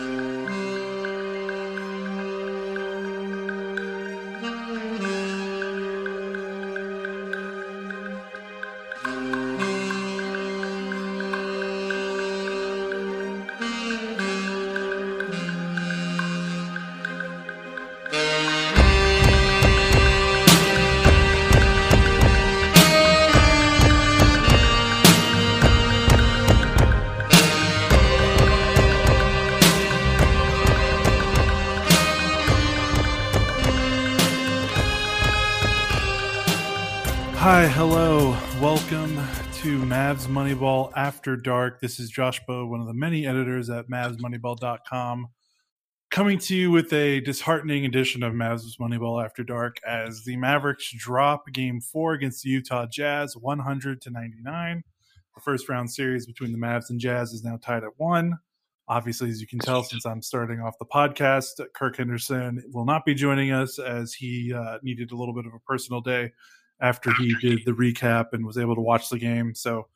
Música Mavs Moneyball After Dark. This is Josh Bowe, one of the many editors at MavsMoneyball.com, coming to you with a disheartening edition of Mavs Moneyball After Dark as the Mavericks drop game four against the Utah Jazz 100 to 99. The first round series between the Mavs and Jazz is now tied at one. Obviously, as you can tell, since I'm starting off the podcast, Kirk Henderson will not be joining us as he uh, needed a little bit of a personal day after he did the recap and was able to watch the game. So,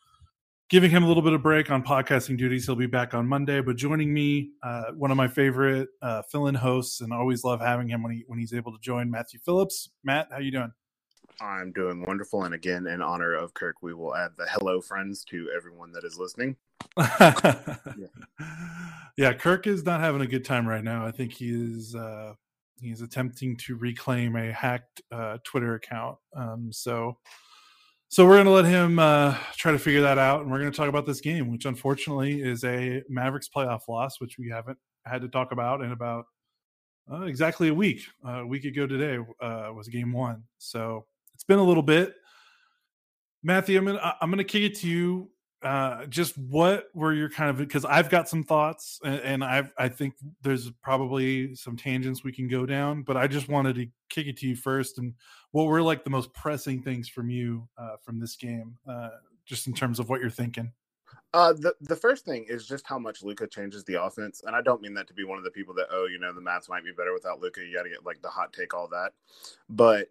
giving him a little bit of break on podcasting duties. He'll be back on Monday. But joining me, uh, one of my favorite uh, fill-in hosts, and always love having him when he when he's able to join. Matthew Phillips. Matt, how you doing? I'm doing wonderful, and again, in honor of Kirk, we will add the hello friends to everyone that is listening. yeah. yeah, Kirk is not having a good time right now. I think he is. Uh, he's attempting to reclaim a hacked uh, Twitter account. Um, so, so we're going to let him uh, try to figure that out, and we're going to talk about this game, which unfortunately is a Mavericks playoff loss, which we haven't had to talk about in about uh, exactly a week. Uh, a week ago today uh, was game one, so it's been a little bit. Matthew, I'm I'm gonna kick it to you uh, just what were your kind of because I've got some thoughts and, and i I think there's probably some tangents we can go down, but I just wanted to kick it to you first and what were like the most pressing things from you uh, from this game, uh, just in terms of what you're thinking. Uh, the the first thing is just how much Luka changes the offense, and I don't mean that to be one of the people that oh you know the Mavs might be better without Luka. You got to get like the hot take, all that, but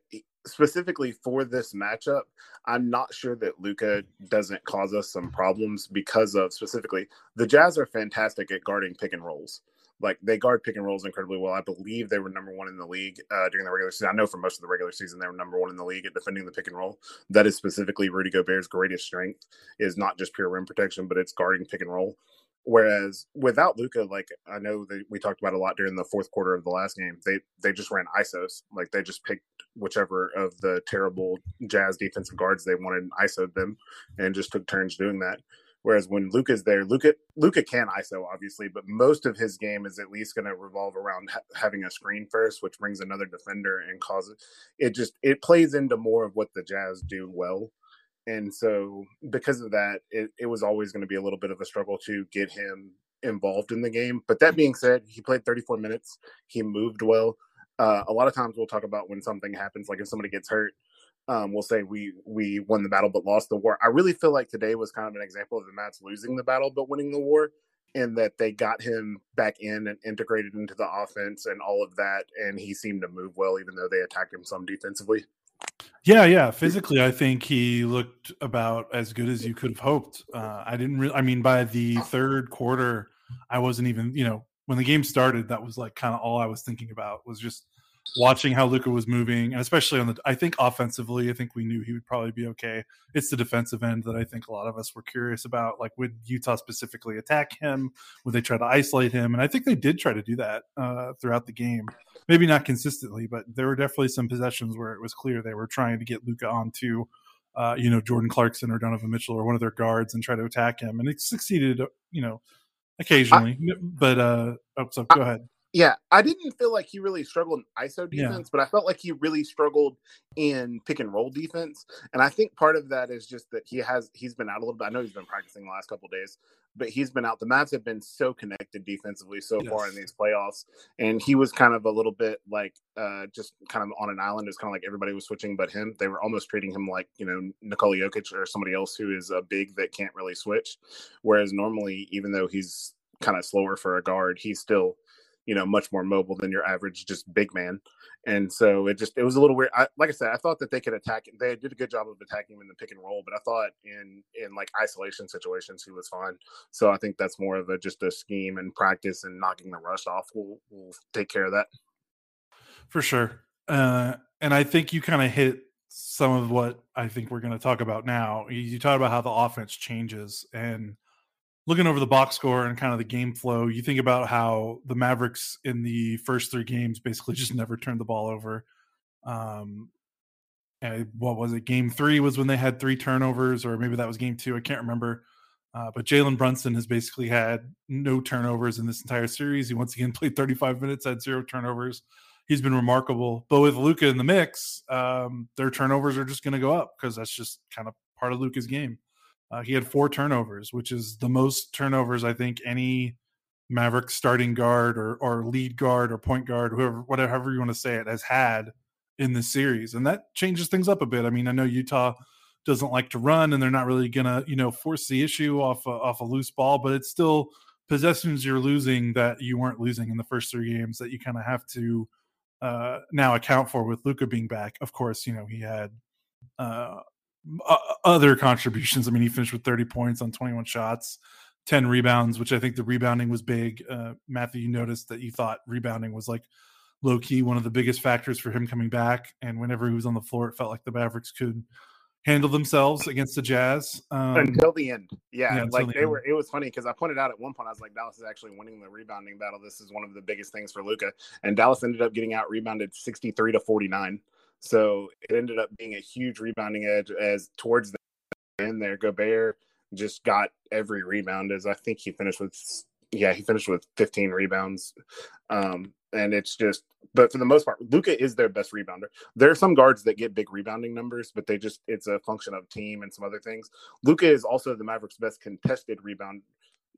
specifically for this matchup, I'm not sure that Luka doesn't cause us some problems because of specifically the Jazz are fantastic at guarding pick and rolls. Like they guard pick and rolls incredibly well. I believe they were number one in the league uh, during the regular season. I know for most of the regular season they were number one in the league at defending the pick and roll. That is specifically Rudy Gobert's greatest strength is not just pure rim protection, but it's guarding pick and roll. Whereas without Luka, like I know that we talked about a lot during the fourth quarter of the last game, they they just ran ISOs. Like they just picked whichever of the terrible Jazz defensive guards they wanted and ISOed them, and just took turns doing that. Whereas when Luka's there, Luca Luka can ISO obviously, but most of his game is at least going to revolve around ha- having a screen first, which brings another defender and causes it just it plays into more of what the Jazz do well. And so because of that, it, it was always going to be a little bit of a struggle to get him involved in the game. But that being said, he played 34 minutes. He moved well. Uh, a lot of times we'll talk about when something happens, like if somebody gets hurt, um, we'll say we we won the battle but lost the war. I really feel like today was kind of an example of the Mavs losing the battle but winning the war, in that they got him back in and integrated into the offense and all of that, and he seemed to move well even though they attacked him some defensively. Yeah, yeah. Physically, I think he looked about as good as you could have hoped. Uh, I didn't really. I mean, by the third quarter, I wasn't even. You know, when the game started, that was like kind of all I was thinking about was just watching how Luka was moving, and especially on the, I think offensively, I think we knew he would probably be okay. It's the defensive end that I think a lot of us were curious about. Like, would Utah specifically attack him? Would they try to isolate him? And I think they did try to do that uh, throughout the game. Maybe not consistently, but there were definitely some possessions where it was clear they were trying to get Luka onto, uh, you know, Jordan Clarkson or Donovan Mitchell or one of their guards and try to attack him, and it succeeded, you know, occasionally. I, but uh, oh, so go I, ahead. Yeah, I didn't feel like he really struggled in ISO defense, yeah. but I felt like he really struggled in pick and roll defense. And I think part of that is just that he has he's been out a little bit. I know he's been practicing the last couple days, but he's been out. The Mavs have been so connected defensively so yes. far in these playoffs, and he was kind of a little bit like uh, just kind of on an island. It's kind of like everybody was switching, but him. They were almost treating him like you know Nikola Jokic or somebody else who is a big that can't really switch. Whereas normally, even though he's kind of slower for a guard, he's still you know much more mobile than your average just big man. And so it just it was a little weird. I, like i said i thought that they could attack him. they did a good job of attacking him in the pick and roll but i thought in in like isolation situations he was fine. So i think that's more of a just a scheme and practice and knocking the rust off will will take care of that. For sure. Uh and i think you kind of hit some of what i think we're going to talk about now. You, you talk about how the offense changes and looking over the box score and kind of the game flow, you think about how the Mavericks in the first three games basically just never turned the ball over. Um, and what was it? Game three was when they had three turnovers, or maybe that was game two. I can't remember. Uh, but Jalen Brunson has basically had no turnovers in this entire series. He once again played 35 minutes, had zero turnovers. He's been remarkable. But with Luka in the mix, um, their turnovers are just going to go up because that's just kind of part of Luka's game. Uh, he had four turnovers, which is the most turnovers I think any Maverick starting guard or or lead guard or point guard, whoever whatever you want to say it, has had in the series, and that changes things up a bit. I mean, I know Utah doesn't like to run, and they're not really gonna you know force the issue off a, off a loose ball, but it's still possessions you're losing that you weren't losing in the first three games that you kind of have to uh, now account for with Luka being back. Of course, you know he had uh, uh, other contributions. I mean, he finished with 30 points on 21 shots, 10 rebounds, which I think the rebounding was big. Uh, Matthew, you noticed that you thought rebounding was like low key one of the biggest factors for him coming back. And whenever he was on the floor, it felt like the Mavericks could handle themselves against the Jazz um, until the end. Yeah, yeah like the they end. were. It was funny because I pointed out at one point I was like, Dallas is actually winning the rebounding battle. This is one of the biggest things for Luka, and Dallas ended up getting out rebounded sixty three to forty nine. So it ended up being a huge rebounding edge as towards the end there. Gobert just got every rebound as I think he finished with yeah, he finished with 15 rebounds. Um, and it's just but for the most part, Luka is their best rebounder. There are some guards that get big rebounding numbers, but they just it's a function of team and some other things. Luka is also the Mavericks' best contested rebound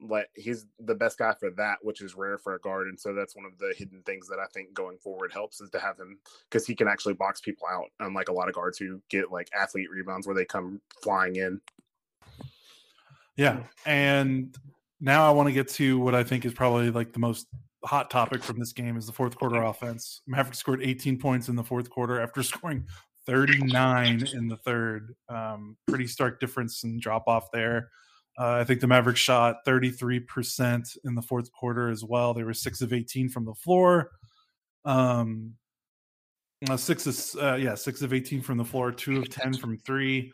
like he's the best guy for that, which is rare for a guard. And so that's one of the hidden things that I think going forward helps is to have him because he can actually box people out, unlike a lot of guards who get like athlete rebounds where they come flying in. Yeah. And now I want to get to what I think is probably like the most hot topic from this game is the fourth quarter offense. Maverick scored 18 points in the fourth quarter after scoring 39 in the third. Um, pretty stark difference and drop off there. Uh, I think the Mavericks shot 33% in the fourth quarter as well. They were six of 18 from the floor. Um, uh, six of, uh, yeah, six of 18 from the floor, two of 10 from three.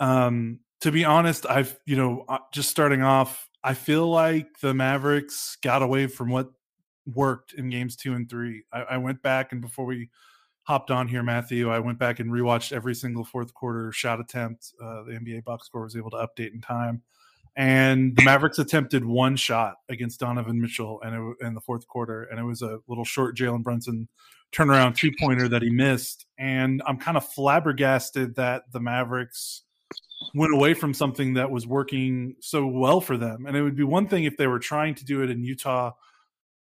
Um, to be honest, I've, you know, just starting off, I feel like the Mavericks got away from what worked in games two and three. I, I went back and before we hopped on here, Matthew, I went back and rewatched every single fourth quarter shot attempt. Uh, the NBA box score was able to update in time and the Mavericks attempted one shot against Donovan Mitchell and in the fourth quarter, and it was a little short Jalen Brunson turnaround two pointer that he missed. And I'm kind of flabbergasted that the Mavericks went away from something that was working so well for them. And it would be one thing if they were trying to do it in Utah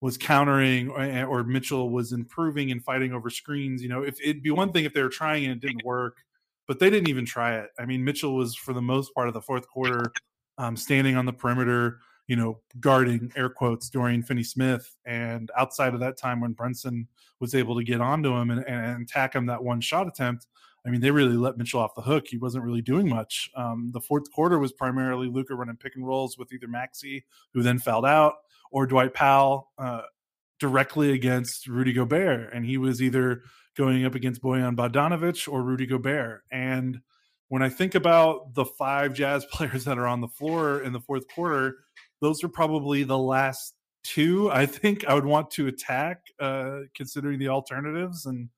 was countering or, or Mitchell was improving and fighting over screens. You know, if it'd be one thing if they were trying and it didn't work, but they didn't even try it. I mean, Mitchell was for the most part of the fourth quarter um, standing on the perimeter, you know, guarding air quotes Dorian Finney Smith. And outside of that time when Brunson was able to get onto him and, and attack him that one shot attempt, I mean, they really let Mitchell off the hook. He wasn't really doing much. Um, the fourth quarter was primarily Luka running pick and rolls with either Maxi, who then fouled out, or Dwight Powell uh, directly against Rudy Gobert. And he was either going up against Bojan Bogdanovic or Rudy Gobert. And when I think about the five Jazz players that are on the floor in the fourth quarter, those are probably the last two I think I would want to attack, uh, considering the alternatives. And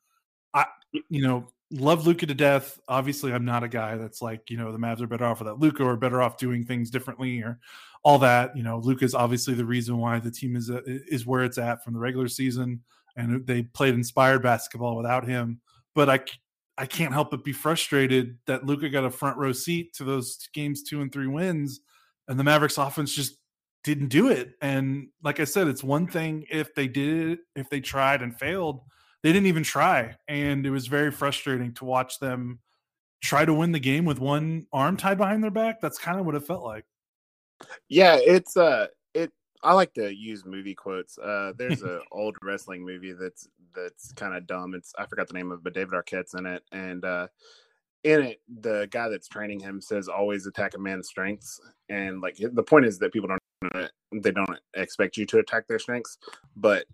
I, you know, love Luka to death. Obviously, I'm not a guy that's like, you know, the Mavs are better off without Luka or better off doing things differently or all that. You know, Luka is obviously the reason why the team is uh, is where it's at from the regular season, and they played inspired basketball without him. But I I can't help but be frustrated that Luka got a front row seat to those games two and three wins, and the Mavericks offense just didn't do it. And like I said, it's one thing if they did if they tried and failed they didn't even try, and it was very frustrating to watch them try to win the game with one arm tied behind their back. That's kind of what it felt like. Yeah, it's uh it I like to use movie quotes. Uh there's an old wrestling movie that's that's kind of dumb. It's I forgot the name of it, but David Arquette's in it and uh in it the guy that's training him says always attack a man's strengths and like the point is that people don't they don't expect you to attack their strengths, but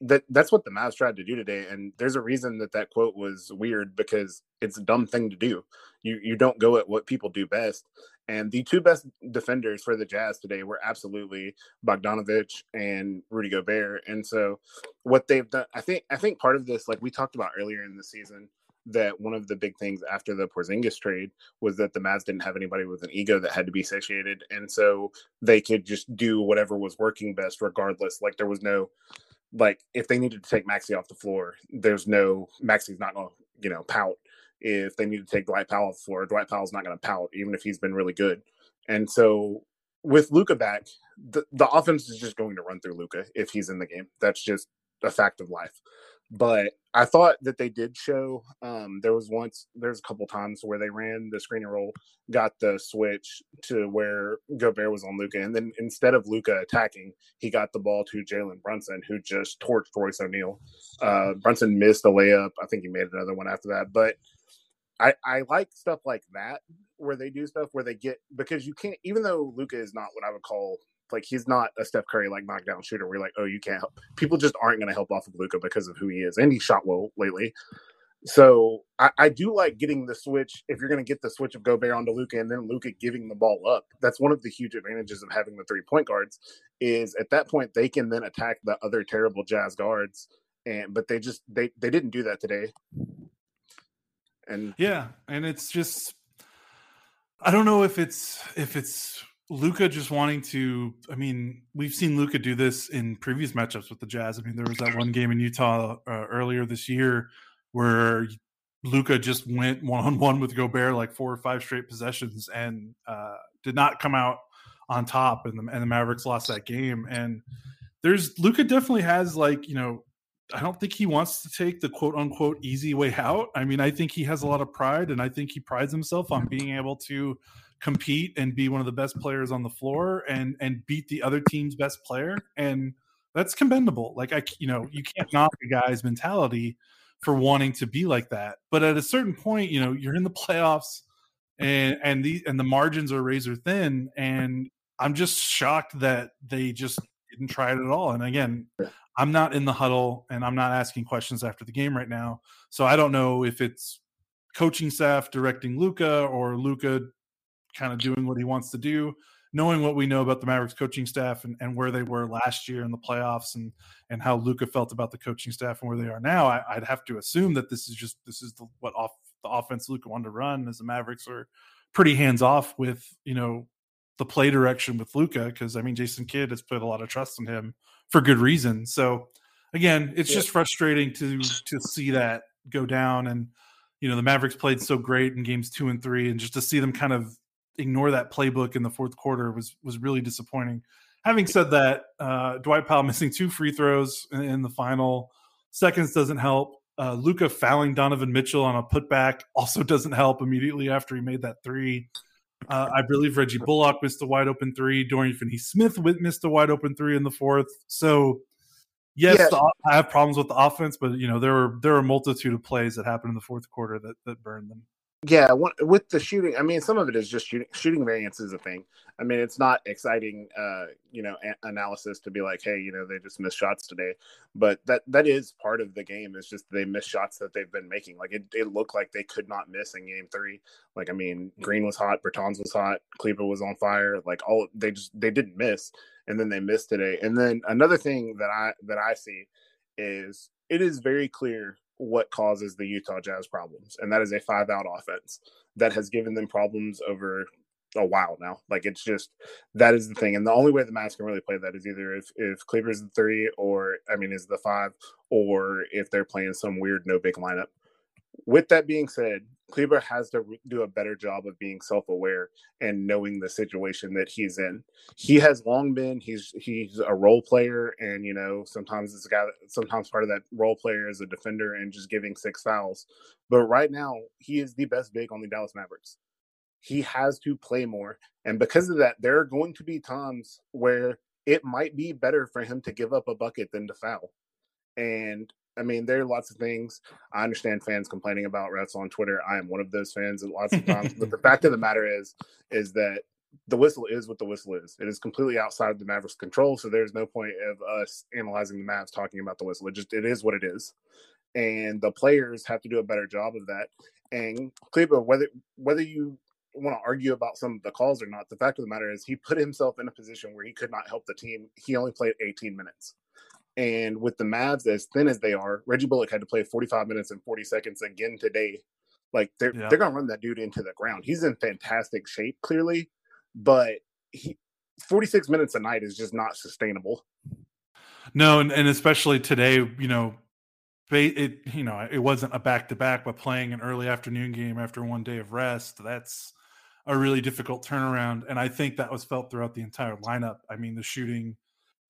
that that's what the Mavs tried to do today, and there's a reason that that quote was weird because it's a dumb thing to do. You you don't go at what people do best, and the two best defenders for the Jazz today were absolutely Bogdanovic and Rudy Gobert. And so, what they've done, I think, I think part of this, like we talked about earlier in the season, that one of the big things after the Porzingis trade was that the Mavs didn't have anybody with an ego that had to be satiated, and so they could just do whatever was working best, regardless. Like there was no like if they needed to take Maxi off the floor, there's no Maxi's not to you know pout. If they need to take Dwight Powell floor, Dwight Powell's not going to pout, even if he's been really good. And so with Luka back, the, the offense is just going to run through Luka if he's in the game. That's just a fact of life. But I thought that they did show. Um, there was once, there's a couple times where they ran the screen and roll, got the switch to where Gobert was on Luka, and then instead of Luka attacking, he got the ball to Jalen Brunson, who just torched Royce O'Neale. Uh, Brunson missed a layup. I think he made another one after that. But I, I like stuff like that where they do stuff where they get because you can't even though Luka is not what I would call like he's not a Steph Curry like knockdown shooter. We're like, oh, you can't help. People just aren't going to help off of Luka because of who he is, and he shot well lately. So I, I do like getting the switch. If you're going to get the switch of Gobert onto Luka, and then Luka giving the ball up, that's one of the huge advantages of having the three point guards. Is at that point they can then attack the other terrible Jazz guards, and but they just they they didn't do that today. And yeah, and it's just I don't know if it's if it's Luka just wanting to. I mean, we've seen Luka do this in previous matchups with the Jazz. I mean, there was that one game in Utah uh, earlier this year where Luka just went one on one with Gobert like four or five straight possessions and uh, did not come out on top, and the, and the Mavericks lost that game. And there's Luka definitely has like you know I don't think he wants to take the quote unquote easy way out. I mean, I think he has a lot of pride and I think he prides himself on being able to compete and be one of the best players on the floor and and beat the other team's best player. And that's commendable. Like i you know you can't knock a guy's mentality for wanting to be like that. But at a certain point you know you're in the playoffs and and the and the margins are razor thin. And i'm just shocked that they just didn't try it at all and again i'm not in the huddle and i'm not asking questions after the game right now so i don't know if it's coaching staff directing Luka or Luka kind of doing what he wants to do, knowing what we know about the Mavericks coaching staff and, and where they were last year in the playoffs and and how Luka felt about the coaching staff and where they are now, I, would have to assume that this is just this is the, what off the offense Luka wanted to run as the Mavericks are pretty hands off with you know the play direction with Luka because I mean Jason Kidd has put a lot of trust in him for good reason. So again, it's yeah. just frustrating to to see that go down and you know the Mavericks played so great in games 2 and 3 and just to see them kind of ignore that playbook in the fourth quarter was was really disappointing. Having said that, uh, Dwight Powell missing two free throws in, in the final seconds doesn't help. Uh, Luka fouling Donovan Mitchell on a putback also doesn't help immediately after he made that three. Uh, I believe Reggie Bullock missed a wide open three. Dorian Finney Smith missed a wide open three in the fourth. So, yes, yeah. the, I have problems with the offense, but you know there were there were a multitude of plays that happened in the fourth quarter that that burned them. Yeah, with the shooting, I mean, some of it is just shooting. Shooting variance is a thing. I mean, it's not exciting, uh, you know, a- analysis to be like, hey, you know, they just missed shots today, but that that is part of the game. It's just they miss shots that they've been making. Like it, it looked like they could not miss in Game Three. Like I mean, Green was hot, Bertans was hot, Kleber was on fire. Like all they just they didn't miss, and then they missed today. And then another thing that I that I see is it is very clear what causes the Utah Jazz problems, and that is a five out offense that has given them problems over a while now. Like it's just that is the thing, and the only way the Mavs can really play that is either if if Kleber's the three, or I mean, is the five, or if they're playing some weird no big lineup. With that being said, Kleber has to do a better job of being self-aware and knowing the situation that he's in. He has long been he's he's a role player, and you know sometimes it's a guy sometimes part of that role player is a defender and just giving six fouls. But right now, he is the best big on the Dallas Mavericks. He has to play more, and because of that, there are going to be times where it might be better for him to give up a bucket than to foul. And I mean, there are lots of things. I understand fans complaining about refs on Twitter. I am one of those fans lots of times. but the fact of the matter is, is that the whistle is what the whistle is. It is completely outside of the Mavericks' control. So there's no point of us analyzing the Mavs talking about the whistle. It just it is what it is, and the players have to do a better job of that. And Kleber, whether whether you want to argue about some of the calls or not, the fact of the matter is he put himself in a position where he could not help the team. He only played 18 minutes. And with the Mavs as thin as they are, Reggie Bullock had to play 45 minutes and 40 seconds again today. Like they're yeah. they're gonna run that dude into the ground. He's in fantastic shape, clearly, but he 46 minutes a night is just not sustainable. No, and, and especially today, you know, it you know it wasn't a back to back, but playing an early afternoon game after one day of rest, that's a really difficult turnaround. And I think that was felt throughout the entire lineup. I mean, the shooting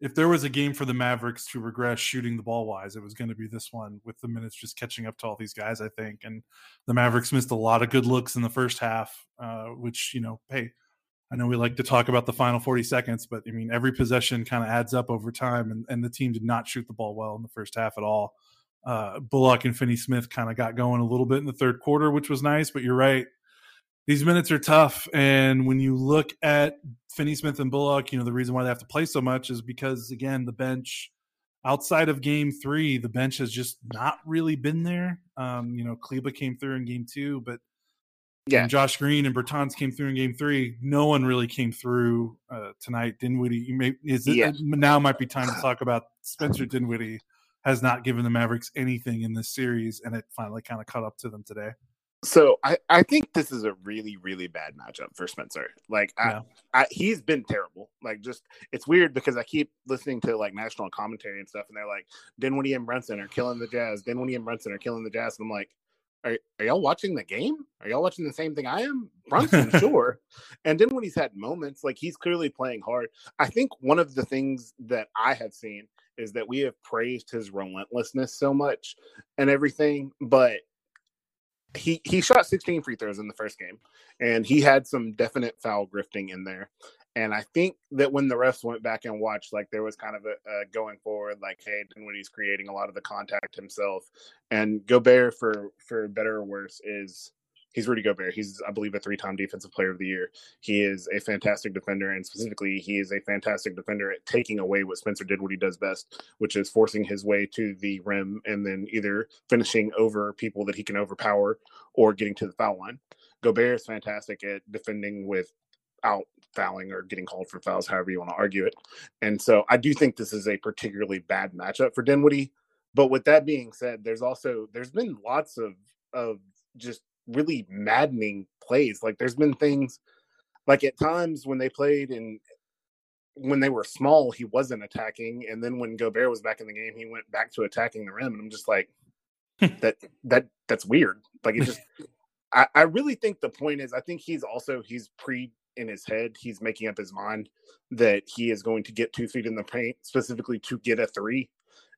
if there was a game for the Mavericks to regress shooting the ball wise, it was going to be this one with the minutes just catching up to all these guys, I think. And the Mavericks missed a lot of good looks in the first half, uh, which, you know, hey, I know we like to talk about the final 40 seconds, but I mean, every possession kind of adds up over time, and, and the team did not shoot the ball well in the first half at all. Uh, Bullock and Finney Smith kind of got going a little bit in the third quarter, which was nice, but you're right these minutes are tough. And when you look at Finney Smith and Bullock, you know, the reason why they have to play so much is because, again, the bench outside of game three, the bench has just not really been there. Um, you know, Kleber came through in game two, but yeah, Josh Green and Bertans came through in game three. No one really came through uh, tonight. Dinwiddie, you may, is it, yeah. now might be time to talk about Spencer Dinwiddie has not given the Mavericks anything in this series, and it finally kind of caught up to them today. So I, I think this is a really really bad matchup for Spencer. Like I, yeah. I, he's been terrible. Like just it's weird because I keep listening to like national commentary and stuff, and they're like Dinwiddie and Brunson are killing the Jazz. Dinwiddie and Brunson are killing the Jazz. And I'm like, are, are y'all watching the game? Are y'all watching the same thing I am? Brunson, sure. And then when he's had moments, like he's clearly playing hard. I think one of the things that I have seen is that we have praised his relentlessness so much and everything, but he he shot 16 free throws in the first game and he had some definite foul grifting in there. And i think that when the refs went back and watched like there was kind of a, a going forward like hey when he's creating a lot of the contact himself. And gobert for for better or worse is he's Rudy Gobert. He's, I believe, a three-time Defensive Player of the Year. He is a fantastic defender, and specifically, he is a fantastic defender at taking away what Spencer did, what he does best, which is forcing his way to the rim and then either finishing over people that he can overpower or getting to the foul line. Gobert is fantastic at defending without fouling or getting called for fouls, however you want to argue it. And so, I do think this is a particularly bad matchup for Dinwiddie. But with that being said, there's also there's been lots of of just really maddening plays. Like there's been things like at times when they played and when they were small, he wasn't attacking, and then when Gobert was back in the game, he went back to attacking the rim, and I'm just like, that that that's weird. Like it just, I, I really think the point is, I think he's also he's pre in his head, he's making up his mind that he is going to get two feet in the paint specifically to get a three.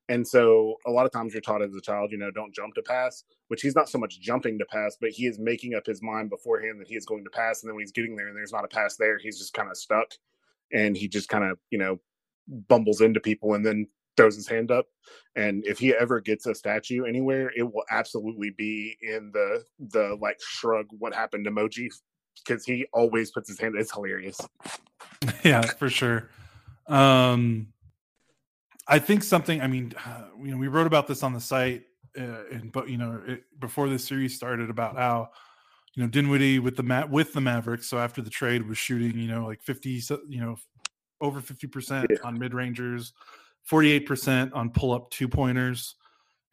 And so a lot of times you're taught as a child, you know, don't jump to pass, which he's not so much jumping to pass, but he is making up his mind beforehand that he is going to pass. And then when he's getting there and there's not a pass there, he's just kind of stuck and he just kind of, you know, bumbles into people and then throws his hand up. And if he ever gets a statue anywhere, it will absolutely be in the the like shrug what happened emoji because he always puts his hand. It's hilarious. Yeah, for sure. Um I think something. I mean, uh, you know, we wrote about this on the site, uh, and but you know, it, before this series started, about how you know Dinwiddie with the mat with the Mavericks. So after the trade, was shooting you know like fifty, you know, over fifty percent on mid rangers, forty eight percent on pull up two pointers,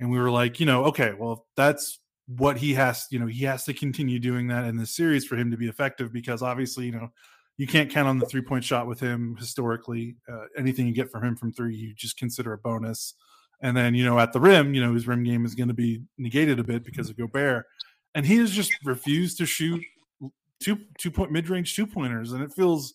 and we were like, you know, okay, well that's what he has. You know, he has to continue doing that in this series for him to be effective because obviously, you know, you can't count on the three point shot with him historically. Uh, anything you get from him from three, you just consider a bonus. And then, you know, at the rim, you know, his rim game is going to be negated a bit because of Gobert. And he has just refused to shoot two two point mid range two pointers. And it feels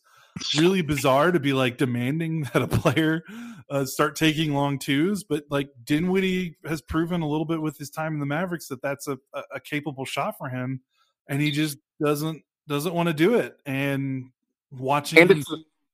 really bizarre to be like demanding that a player uh, start taking long twos. But like Dinwiddie has proven a little bit with his time in the Mavericks that that's a, a capable shot for him. And he just doesn't doesn't want to do it. And watching and it's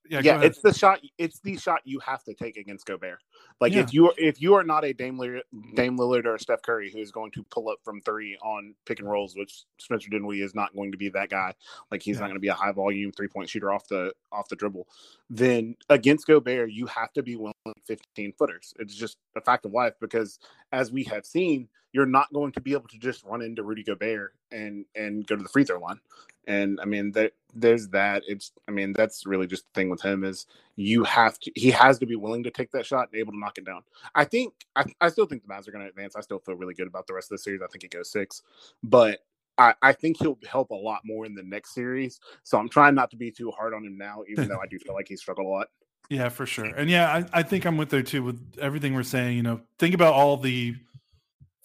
yeah, yeah it's the shot it's the shot you have to take against Gobert. Like yeah. if you if you are not a Dame Lillard, Dame Lillard or Steph Curry who is going to pull up from three on pick and rolls, which Spencer Dinwiddie is not going to be that guy. Like he's yeah. not going to be a high volume three point shooter off the off the dribble. Then against Gobert, you have to be willing 15 footers. It's just a fact of life because as we have seen, you're not going to be able to just run into Rudy Gobert and and go to the free throw line. And I mean, there, there's that. It's I mean, that's really just the thing with him is you have to. He has to be willing to take that shot and able to knock it down. I think I, I still think the Mavs are going to advance. I still feel really good about the rest of the series. I think it goes six, but I, I, think he'll help a lot more in the next series. So I'm trying not to be too hard on him now, even though I do feel like he's struggled a lot. Yeah, for sure. And yeah, I, I think I'm with there too with everything we're saying. You know, think about all the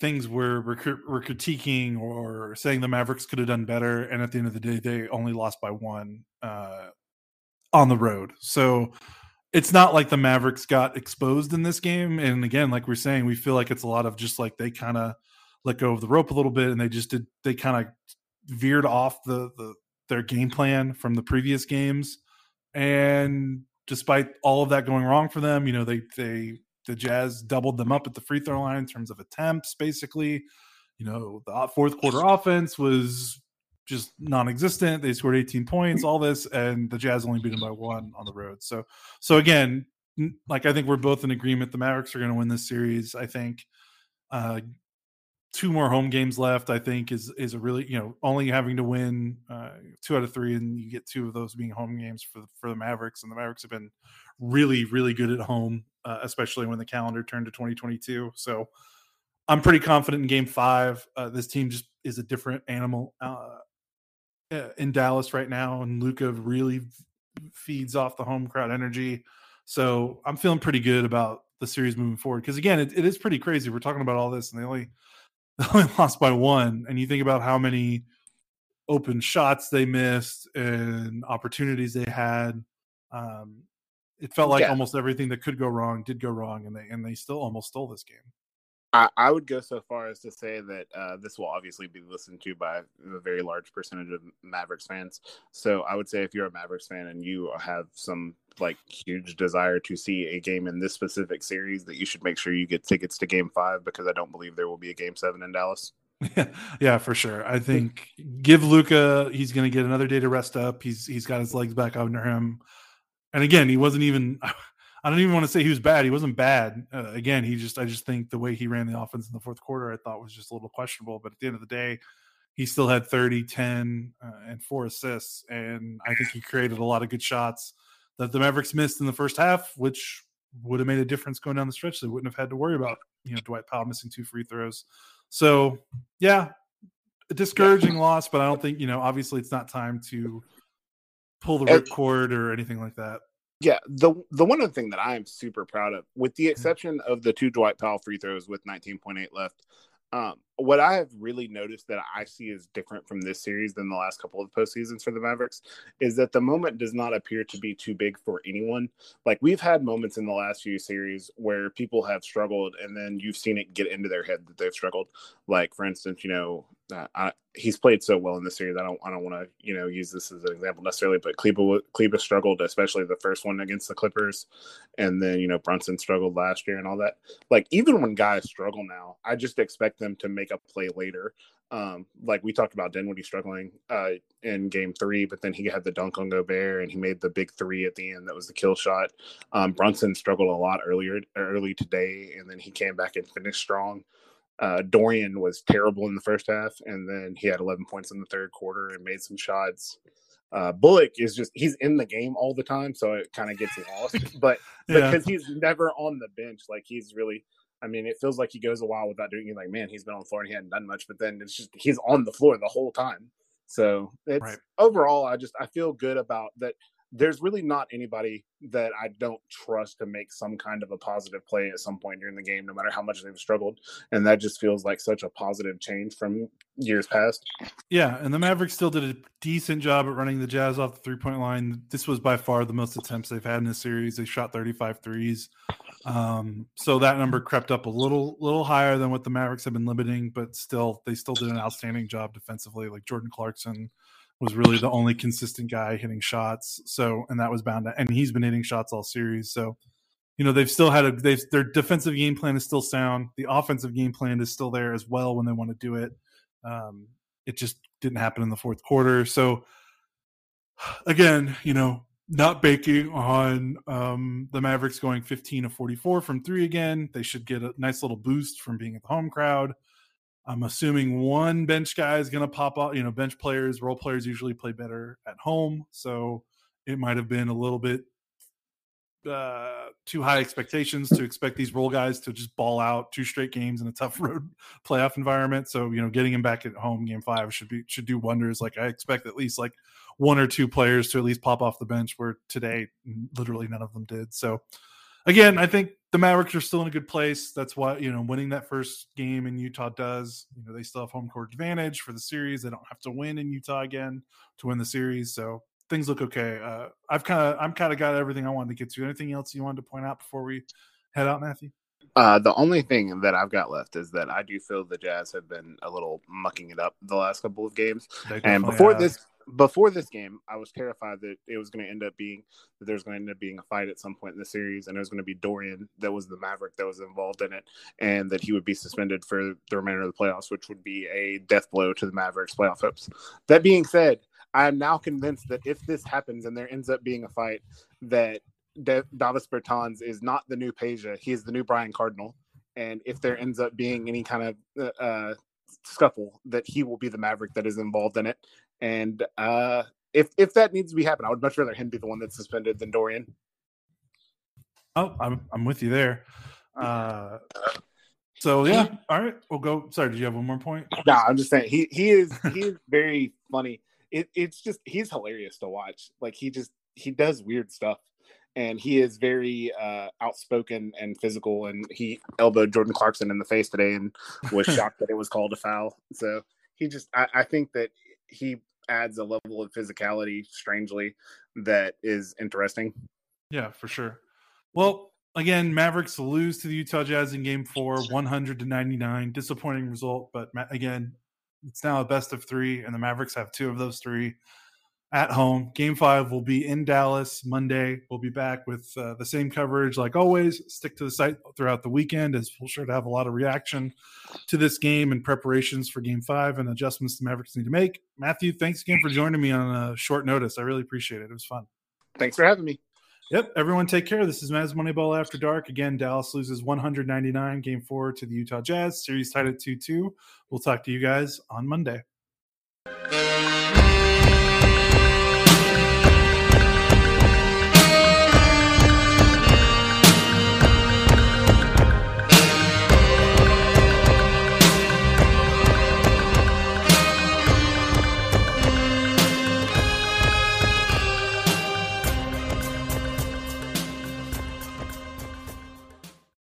things we're, we're, we're critiquing or saying the Mavericks could have done better, and at the end of the day, they only lost by one uh, on the road. So it's not like the Mavericks got exposed in this game. And again, like we're saying, we feel like it's a lot of just like they kind of let go of the rope a little bit, and they just did they kind of veered off the, the their game plan from the previous games. And despite all of that going wrong for them, you know, they they the Jazz doubled them up at the free throw line in terms of attempts, basically. You know, the fourth quarter offense was just non-existent. They scored 18 points, all this, and the Jazz only beat them by one on the road. So, so again, like I think we're both in agreement. The Mavericks are going to win this series. I think uh, two more home games left. I think is is a really you know only having to win uh, two out of three, and you get two of those being home games for for the Mavericks. And the Mavericks have been really really good at home uh, especially when the calendar turned to 2022. So I'm pretty confident in Game Five. Uh, this team just is a different animal uh, uh in Dallas right now, and Luka really feeds off the home crowd energy. So I'm feeling pretty good about the series moving forward. Because again, it, it is pretty crazy. We're talking about all this, and they only they only lost by one. And you think about how many open shots they missed and opportunities they had. Um, it felt like yeah. almost everything that could go wrong did go wrong, and they and they still almost stole this game. I, I would go so far as to say that uh, this will obviously be listened to by a very large percentage of Mavericks fans. So I would say if you're a Mavericks fan and you have some like huge desire to see a game in this specific series, that you should make sure you get tickets to Game Five because I don't believe there will be a Game Seven in Dallas. Yeah, yeah, for sure. I think give Luka He's going to get another day to rest up. He's he's got his legs back under him. And again, he wasn't even. I don't even want to say he was bad. He wasn't bad. Uh, again, he just. I just think the way he ran the offense in the fourth quarter, I thought was just a little questionable. But at the end of the day, he still had 30, 10, uh, and four assists, and I think he created a lot of good shots that the Mavericks missed in the first half, which would have made a difference going down the stretch. They wouldn't have had to worry about you know Dwight Powell missing two free throws. So yeah, a discouraging loss, but I don't think you know. Obviously, it's not time to pull the ripcord or anything like that. Yeah, the the one other thing that I am super proud of, with the exception of the two Dwight Powell free throws with 19.8 left, um, what I have really noticed that I see is different from this series than the last couple of postseasons for the Mavericks is that the moment does not appear to be too big for anyone. Like we've had moments in the last few series where people have struggled, and then you've seen it get into their head that they've struggled. Like for instance, you know, uh, I, he's played so well in this series. I don't I don't want to you know use this as an example necessarily, but Kleber Kleber struggled, especially the first one against the Clippers, and then you know Brunson struggled last year and all that. Like even when guys struggle now, I just expect them to make a play later. Um, like we talked about Dinwiddie struggling uh, in Game Three, but then he had the dunk on Gobert and he made the big three at the end. That was the kill shot. Um, Brunson struggled a lot earlier early today, and then he came back and finished strong. Uh, Dorian was terrible in the first half, and then he had 11 points in the third quarter and made some shots. Uh, Bullock is just he's in the game all the time, so it kind of gets lost. But yeah. because he's never on the bench, like he's really. I mean, it feels like he goes a while without doing. it. like, man, he's been on the floor and he hadn't done much. But then it's just he's on the floor the whole time. So it's right. overall, I just I feel good about that there's really not anybody that I don't trust to make some kind of a positive play at some point during the game, no matter how much they've struggled. And that just feels like such a positive change from years past. Yeah, and the Mavericks still did a decent job at running the Jazz off the three point line. This was by far the most attempts they've had in this series. They shot 35 threes. Um, so that number crept up a little little higher than what the Mavericks have been limiting, but still they still did an outstanding job defensively. Like Jordan Clarkson was really the only consistent guy hitting shots. So, and that was bound to, and he's been hitting shots all series. So, you know, they've still had a, they've, their defensive game plan is still sound. The offensive game plan is still there as well when they want to do it. Um, it just didn't happen in the fourth quarter. So, again, you know, not baking on um, the Mavericks going 15 of 44 from three again. They should get a nice little boost from being at the home crowd. I'm assuming one bench guy is going to pop out. You know, bench players, role players usually play better at home, so it might have been a little bit uh, too high expectations to expect these role guys to just ball out two straight games in a tough road playoff environment. So you know, getting him back at home, game five should be should do wonders. Like I expect at least like one or two players to at least pop off the bench, where today literally none of them did. So again, I think the Mavericks are still in a good place. That's why you know winning that first game in Utah does. You know they still have home court advantage for the series. They don't have to win in Utah again to win the series. So things look okay. Uh, I've kind of I'm kind of got everything I wanted to get to. Anything else you wanted to point out before we head out, Matthew? Uh, the only thing that I've got left is that I do feel the Jazz have been a little mucking it up the last couple of games. And before have. this before this game, I was terrified that it was going to end up being that there's going to end up being a fight at some point in the series, and it was going to be Dorian that was the Maverick that was involved in it, and that he would be suspended for the remainder of the playoffs, which would be a death blow to the Mavericks' playoff hopes. That being said, I am now convinced that if this happens and there ends up being a fight, that Davis Bertans is not the new Peja; he is the new Brian Cardinal. And if there ends up being any kind of uh, uh scuffle that he will be the maverick that is involved in it and uh, if if that needs to be happening, I would much rather him be the one that's suspended than Dorian. Oh, I'm I'm with you there. Uh, so yeah, all right, we'll go. Sorry, did you have one more point? No, I'm just saying he he is he is very funny. It, it's just he's hilarious to watch. Like he just he does weird stuff, and he is very uh, outspoken and physical. And he elbowed Jordan Clarkson in the face today, and was shocked that it was called a foul. So he just I, I think that he adds a level of physicality strangely that is interesting. Yeah, for sure. Well, again, Mavericks lose to the Utah Jazz in game four, 100 to 99. Disappointing result, but again, it's now a best of three, and the Mavericks have two of those three at home. Game five will be in Dallas Monday. We'll be back with uh, the same coverage like always. Stick to the site throughout the weekend as we'll sure to have a lot of reaction to this game and preparations for game five and adjustments the Mavericks need to make. Matthew, thanks again for joining me on a short notice. I really appreciate it. It was fun. Thanks for having me. Yep. Everyone take care. This is Mavs Moneyball After Dark. Again, Dallas loses 199 game four to the Utah Jazz. Series tied at 2 2. We'll talk to you guys on Monday.